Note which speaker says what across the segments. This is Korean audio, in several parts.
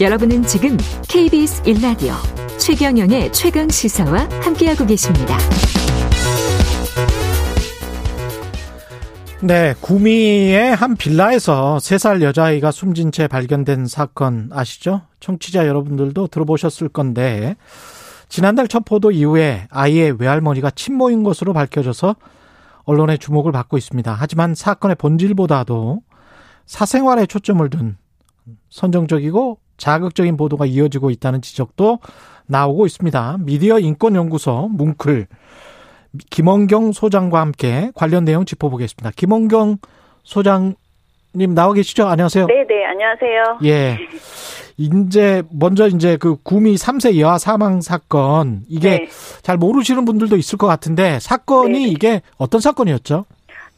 Speaker 1: 여러분은 지금 KBS 1라디오 최경영의 최강 시사와 함께하고 계십니다.
Speaker 2: 네, 구미의 한 빌라에서 3살 여자아이가 숨진 채 발견된 사건 아시죠? 청취자 여러분들도 들어보셨을 건데 지난달 첫 보도 이후에 아이의 외할머니가 친모인 것으로 밝혀져서 언론의 주목을 받고 있습니다. 하지만 사건의 본질보다도 사생활에 초점을 둔 선정적이고 자극적인 보도가 이어지고 있다는 지적도 나오고 있습니다. 미디어 인권연구소 뭉클 김원경 소장과 함께 관련 내용 짚어보겠습니다. 김원경 소장님 나와 계시죠? 안녕하세요.
Speaker 3: 네, 네, 안녕하세요.
Speaker 2: 예. 이제 먼저 이제 그 구미 3세 여아 사망 사건 이게 네. 잘 모르시는 분들도 있을 것 같은데 사건이 네. 이게 어떤 사건이었죠?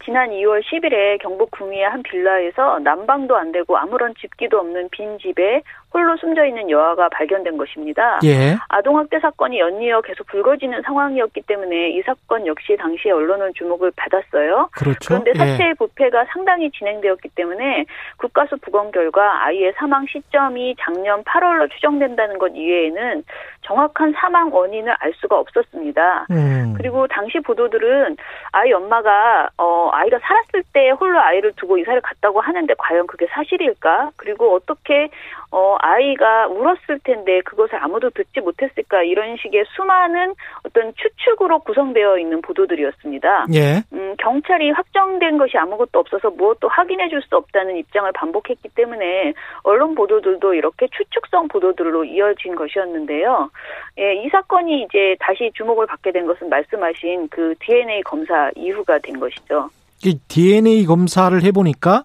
Speaker 3: 지난 2월 10일에 경북 구미의 한 빌라에서 난방도 안 되고 아무런 집기도 없는 빈 집에 홀로 숨져 있는 여아가 발견된 것입니다. 예. 아동학대 사건이 연이어 계속 불거지는 상황이었기 때문에 이 사건 역시 당시에 언론은 주목을 받았어요. 그렇죠. 그런데 예. 사체의 부패가 상당히 진행되었기 때문에 국가수 부검 결과 아이의 사망 시점이 작년 8월로 추정된다는 것 이외에는 정확한 사망 원인을 알 수가 없었습니다. 음. 그리고 당시 보도들은 아이 엄마가 어 아이가 살았을 때 홀로 아이를 두고 이사를 갔다고 하는데 과연 그게 사실일까? 그리고 어떻게 어 아이가 울었을 텐데 그것을 아무도 듣지 못했을까 이런 식의 수많은 어떤 추측으로 구성되어 있는 보도들이었습니다. 예. 음, 경찰이 확정된 것이 아무것도 없어서 무엇도 확인해 줄 수 없다는 입장을 반복했기 때문에 언론 보도들도 이렇게 추측성 보도들로 이어진 것이었는데요. 예, 이 사건이 이제 다시 주목을 받게 된 것은 말씀하신 그 DNA 검사 이후가 된 것이죠.
Speaker 2: 이 DNA 검사를 해보니까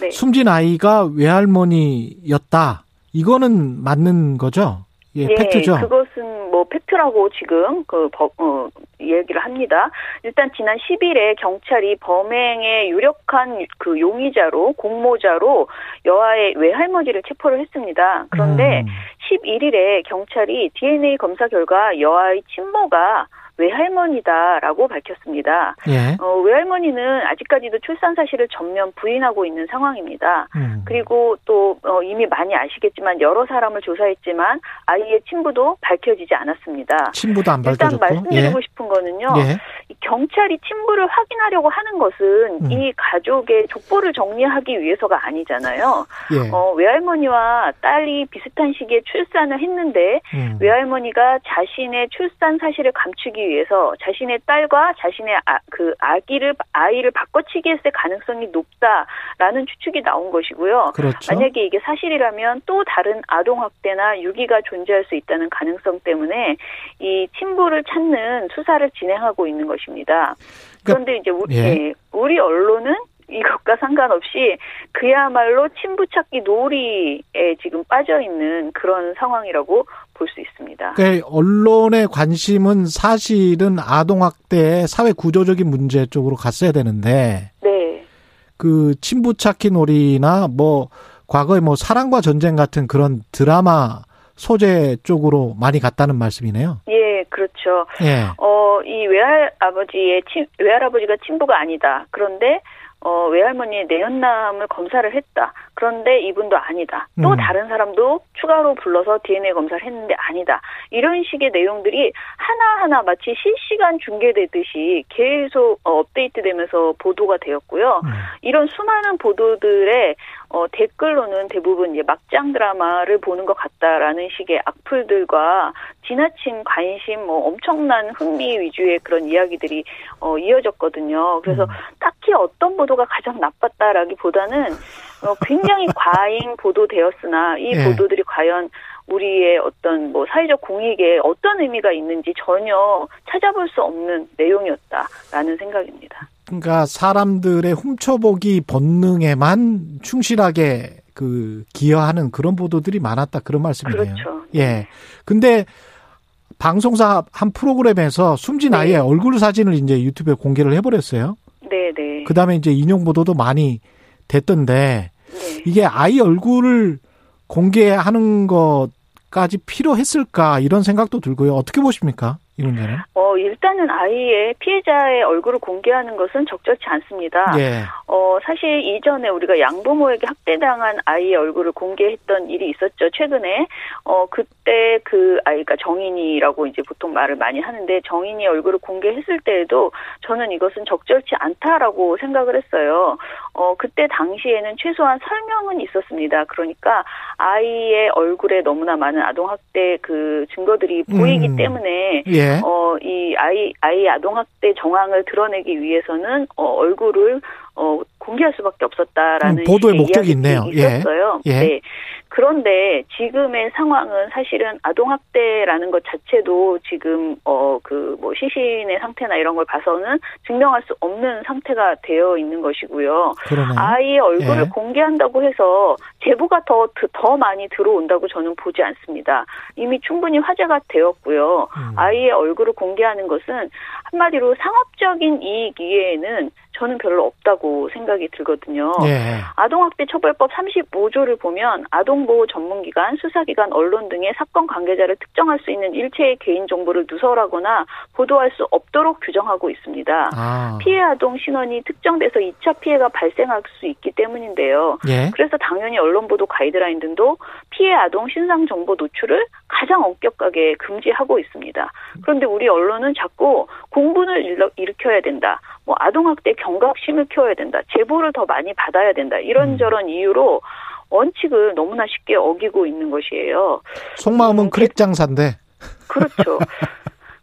Speaker 2: 네. 숨진 아이가 외할머니였다. 이거는 맞는 거죠? 예, 예, 팩트죠.
Speaker 3: 그것은 뭐 팩트라고 지금 그 법, 어, 얘기를 합니다. 일단 지난 10일에 경찰이 범행의 유력한 그 용의자로 공모자로 여아의 외할머니를 체포를 했습니다. 그런데 음. 11일에 경찰이 DNA 검사 결과 여아의 친모가 외할머니다라고 밝혔습니다. 예. 어, 외할머니는 아직까지도 출산 사실을 전면 부인하고 있는 상황입니다. 음. 그리고 또 어, 이미 많이 아시겠지만 여러 사람을 조사했지만 아이의 친부도 밝혀지지 않았습니다.
Speaker 2: 친부도 안 밝혀졌고.
Speaker 3: 일단 말씀드리고 예. 싶은 거는요. 예. 경찰이 친부를 확인하려고 하는 것은 음. 이 가족의 족보를 정리하기 위해서가 아니잖아요. 예. 어, 외할머니와 딸이 비슷한 시기에 출산을 했는데 음. 외할머니가 자신의 출산 사실을 감추기 위해서 자신의 딸과 자신의 아, 그 아기를 아이를 바꿔치기 했을 가능성이 높다라는 추측이 나온 것이고요. 그렇죠. 만약에 이게 사실이라면 또 다른 아동 학대나 유기가 존재할 수 있다는 가능성 때문에 이 친부를 찾는 수사를 진행하고 있는 것입니다. 그러니까 그런데 이제 우리, 예. 예. 우리 언론은 이것과 상관없이 그야말로 친부 찾기 놀이에 지금 빠져 있는 그런 상황이라고 볼 수 있습니다.
Speaker 2: 그러니까 언론의 관심은 사실은 아동학대의 사회 구조적인 문제 쪽으로 갔어야 되는데, 네. 그 친부 찾기 놀이나 뭐 과거에 뭐 사랑과 전쟁 같은 그런 드라마 소재 쪽으로 많이 갔다는 말씀이네요.
Speaker 3: 예, 그렇죠. 예. 어, 이 외할아버지의 친, 외할아버지가 친부가 아니다. 그런데 어, 외할머니의 내연남을 검사를 했다. 그런데 이분도 아니다. 또 음. 다른 사람도 추가로 불러서 DNA 검사를 했는데 아니다. 이런 식의 내용들이 하나하나 마치 실시간 중계되듯이 계속 어, 업데이트 되면서 보도가 되었고요. 음. 이런 수많은 보도들의 어, 댓글로는 대부분 이제 막장 드라마를 보는 것 같다라는 식의 악플들과 지나친 관심, 뭐 엄청난 흥미 위주의 그런 이야기들이 어, 이어졌거든요. 그래서 음. 딱히 어떤 보도가 가장 나빴다라기보다는 어, 굉장히 과잉 보도되었으나 이 예. 보도들이 과연 우리의 어떤 뭐 사회적 공익에 어떤 의미가 있는지 전혀 찾아볼 수 없는 내용이었다라는 생각입니다.
Speaker 2: 그러니까 사람들의 훔쳐보기 본능에만 충실하게 그 기여하는 그런 보도들이 많았다 그런 말씀이네요.
Speaker 3: 그렇죠.
Speaker 2: 예. 근데 방송사 한 프로그램에서 숨진 네. 아이의 얼굴 사진을 이제 유튜브에 공개를 해버렸어요.
Speaker 3: 네, 네.
Speaker 2: 그 다음에 이제 인용 보도도 많이 됐던데 네. 이게 아이 얼굴을 공개하는 것까지 필요했을까 이런 생각도 들고요. 어떻게 보십니까? 이 문제는?
Speaker 3: 어, 일단은 아이의 피해자의 얼굴을 공개하는 것은 적절치 않습니다. 예. 어, 사실 이전에 우리가 양부모에게 학대당한 아이의 얼굴을 공개했던 일이 있었죠. 최근에. 어, 그때 그 아이가 정인이라고 이제 보통 말을 많이 하는데 정인이 얼굴을 공개했을 때에도 저는 이것은 적절치 않다라고 생각을 했어요. 어, 그때 당시에는 최소한 설명은 있었습니다. 그러니까 아이의 얼굴에 너무나 많은 아동 학대 그 증거들이 보이기 음. 때문에 예. 어, 이 아이 아이 아동학대 정황을 드러내기 위해서는 어, 얼굴을 어, 공개할 수밖에 없었다라는 음,
Speaker 2: 보도의 목적이 있네요.
Speaker 3: 예. 있었어요. 예. 네. 그런데 지금의 상황은 사실은 아동학대라는 것 자체도 지금 어 그 뭐 시신의 상태나 이런 걸 봐서는 증명할 수 없는 상태가 되어 있는 것이고요. 그러네요. 아이의 얼굴을 예. 공개한다고 해서 제보가 더 더 많이 들어온다고 저는 보지 않습니다. 이미 충분히 화제가 되었고요. 음. 아이의 얼굴을 공개하는 것은 한마디로 상업적인 이익 이외에는 저는 별로 없다고 생각이 들거든요. 예. 아동학대 처벌법 35조를 보면 아동보호 전문기관, 수사기관, 언론 등의 사건 관계자를 특정할 수 있는 일체의 개인정보를 누설하거나 보도할 수 없도록 규정하고 있습니다. 아. 피해 아동 신원이 특정돼서 2차 피해가 발생할 수 있기 때문인데요. 예. 그래서 당연히 언론 보도 가이드라인 등도 피해 아동 신상 정보 노출을 가장 엄격하게 금지하고 있습니다. 그런데 우리 언론은 자꾸 공분을 일으켜야 된다. 뭐 아동학대 경각심을 키워야 된다. 제보를 더 많이 받아야 된다. 이런저런 음. 이유로 원칙을 너무나 쉽게 어기고 있는 것이에요.
Speaker 2: 속마음은 음, 크릭 장사인데.
Speaker 3: 그렇죠.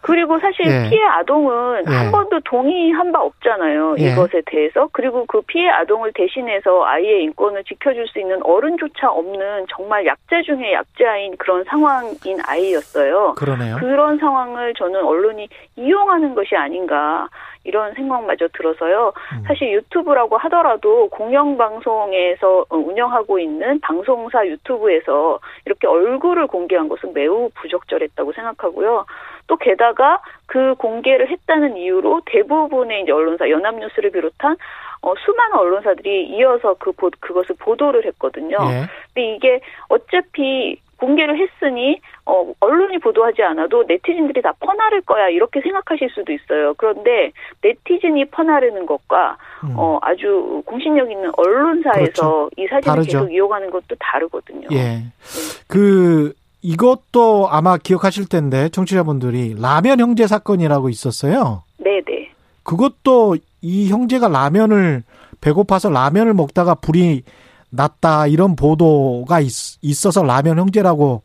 Speaker 3: 그리고 사실 예. 피해 아동은 예. 한 번도 동의한 바 없잖아요. 예. 이것에 대해서. 그리고 그 피해 아동을 대신해서 아이의 인권을 지켜줄 수 있는 어른조차 없는 정말 약자 중에 약자인 그런 상황인 아이였어요.
Speaker 2: 그러네요.
Speaker 3: 그런 상황을 저는 언론이 이용하는 것이 아닌가. 이런 생각마저 들어서요. 음. 사실 유튜브라고 하더라도 공영방송에서 운영하고 있는 방송사 유튜브에서 이렇게 얼굴을 공개한 것은 매우 부적절했다고 생각하고요. 또 게다가 그 공개를 했다는 이유로 대부분의 이제 언론사 연합뉴스를 비롯한 어, 수많은 언론사들이 이어서 그 보, 그것을 보도를 했거든요. 예. 근데 이게 어차피 공개를 했으니 어, 언론이 보도하지 않아도 네티즌들이 다 퍼나를 거야 이렇게 생각하실 수도 있어요. 그런데 네티즌이 퍼나르는 것과 음. 어, 아주 공신력 있는 언론사에서 그렇죠. 이 사진을 다르죠. 계속 이용하는 것도 다르거든요.
Speaker 2: 예. 네. 그 이것도 아마 기억하실 텐데 청취자분들이 라면 형제 사건이라고 있었어요.
Speaker 3: 네, 네.
Speaker 2: 그것도 이 형제가 라면을 배고파서 라면을 먹다가 불이 났다 이런 보도가 있, 어서 라면 형제라고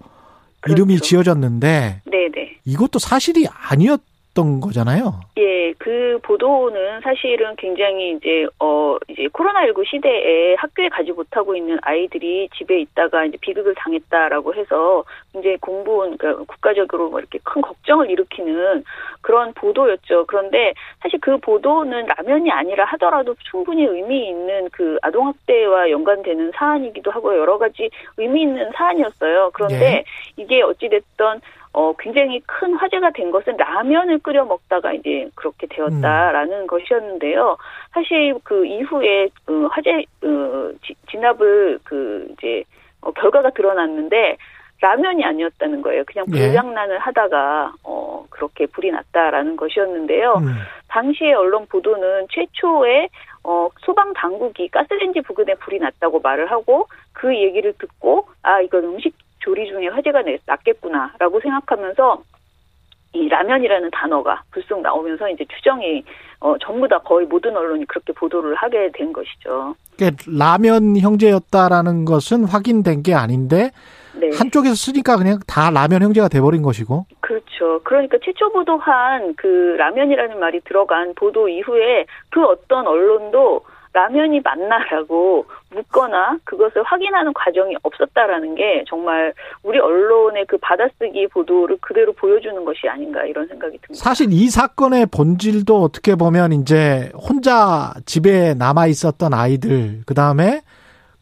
Speaker 2: 그렇죠. 이름이 지어졌는데 네네. 이것도 사실이 아니었 던 거잖아요.
Speaker 3: 예, 그 보도는 사실은 굉장히 이제 어 이제 코로나19 시대에 학교에 가지 못하고 있는 아이들이 집에 있다가 이제 비극을 당했다라고 해서 이제 공부 그러니까 국가적으로 뭐 이렇게 큰 걱정을 일으키는 그런 보도였죠. 그런데 사실 그 보도는 라면이 아니라 하더라도 충분히 의미 있는 그 아동 학대와 연관되는 사안이기도 하고 여러 가지 의미 있는 사안이었어요. 그런데 네. 이게 어찌 됐던 어, 굉장히 큰 화제가 된 것은 라면을 끓여 먹다가 이제 그렇게 되었다라는 음. 것이었는데요. 사실 그 이후에 그 화재 어, 지, 진압을 그 이제 어, 결과가 드러났는데 라면이 아니었다는 거예요. 그냥 예. 불장난을 예. 하다가 어 그렇게 불이 났다라는 것이었는데요. 음. 당시에 언론 보도는 최초에 어 소방 당국이 가스레인지 부근에 불이 났다고 말을 하고 그 얘기를 듣고 아 이건 음식 조리 중에 화재가 났겠구나라고 생각하면서 이 라면이라는 단어가 불쑥 나오면서 이제 추정이 어 전부 다 거의 모든 언론이 그렇게 보도를 하게 된 것이죠.
Speaker 2: 그러니까 라면 형제였다라는 것은 확인된 게 아닌데 네. 한쪽에서 쓰니까 그냥 다 라면 형제가 돼버린 것이고.
Speaker 3: 그렇죠. 그러니까 최초 보도한 그 라면이라는 말이 들어간 보도 이후에 그 어떤 언론도 라면이 맞나라고 묻거나 그것을 확인하는 과정이 없었다라는 게 정말 우리 언론의 그 받아쓰기 보도를 그대로 보여주는 것이 아닌가 이런 생각이 듭니다.
Speaker 2: 사실 이 사건의 본질도 어떻게 보면 이제 혼자 집에 남아 있었던 아이들 그 다음에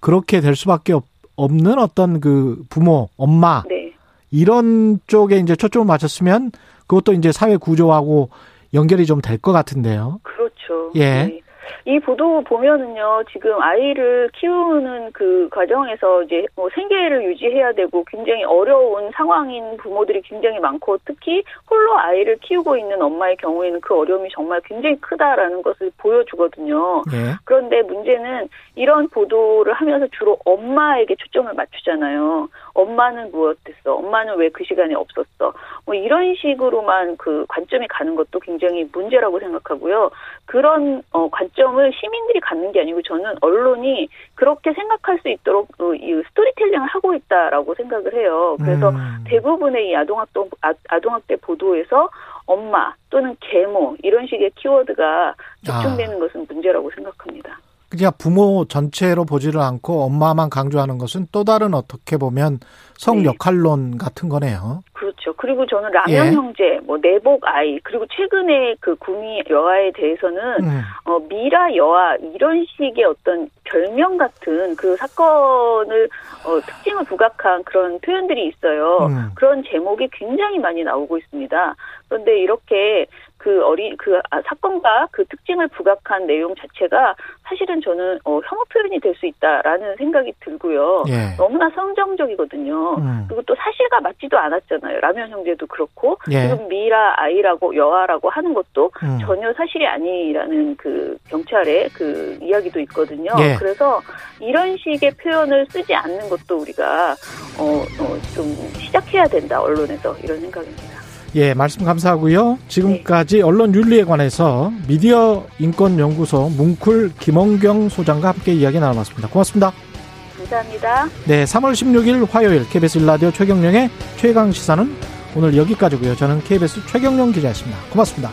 Speaker 2: 그렇게 될 수밖에 없는 어떤 그 부모, 엄마 네. 이런 쪽에 이제 초점을 맞췄으면 그것도 이제 사회 구조하고 연결이 좀 될 것 같은데요.
Speaker 3: 그렇죠.
Speaker 2: 예. 네.
Speaker 3: 이 보도 보면은요, 지금 아이를 키우는 그 과정에서 이제 뭐 생계를 유지해야 되고 굉장히 어려운 상황인 부모들이 굉장히 많고 특히 홀로 아이를 키우고 있는 엄마의 경우에는 그 어려움이 정말 굉장히 크다라는 것을 보여주거든요. 네. 그런데 문제는 이런 보도를 하면서 주로 엄마에게 초점을 맞추잖아요. 엄마는 무엇했어? 엄마는 왜 그 시간에 없었어? 뭐 이런 식으로만 그 관점이 가는 것도 굉장히 문제라고 생각하고요. 그런 어, 관점을 시민들이 갖는 게 아니고 저는 언론이 그렇게 생각할 수 있도록 어, 이 스토리텔링을 하고 있다라고 생각을 해요. 그래서 음. 대부분의 이 아동학대 아, 아동학대 보도에서 엄마 또는 계모 이런 식의 키워드가 집중되는 아. 것은 문제라고 생각합니다.
Speaker 2: 그냥 부모 전체로 보지를 않고 엄마만 강조하는 것은 또 다른 어떻게 보면 성 네. 역할론 같은 거네요.
Speaker 3: 그렇죠. 그리고 저는 라면 예. 형제, 뭐 내복 아이, 그리고 최근에 그 구미 여아에 대해서는 음. 어 미라 여아 이런 식의 어떤 별명 같은 그 사건을 어 특징을 부각한 그런 표현들이 있어요. 음. 그런 제목이 굉장히 많이 나오고 있습니다. 그런데 이렇게 그 어린 그 아, 사건과 그 특징을 부각한 내용 자체가 사실은 저는 어, 혐오 표현이 될 수 있다라는 생각이 들고요. 예. 너무나 성정적이거든요. 음. 그리고 또 사실과 맞지도 않았잖아요. 라면 형제도 그렇고 예. 지금 미라 아이라고 여아라고 하는 것도 음. 전혀 사실이 아니라는 그 경찰의 그 이야기도 있거든요. 예. 그래서 이런 식의 표현을 쓰지 않는 것도 우리가 어, 어, 좀 시작해야 된다 언론에서 이런 생각입니다.
Speaker 2: 예, 말씀 감사하고요. 지금까지 네. 언론 윤리에 관해서 미디어 인권 연구소 뭉쿨 김원경 소장과 함께 이야기 나눠봤습니다. 고맙습니다.
Speaker 3: 감사합니다.
Speaker 2: 네, 3월 16일 화요일 KBS 일라디오 최경령의 최강 시사는 오늘 여기까지고요. 저는 KBS 최경령 기자였습니다. 고맙습니다.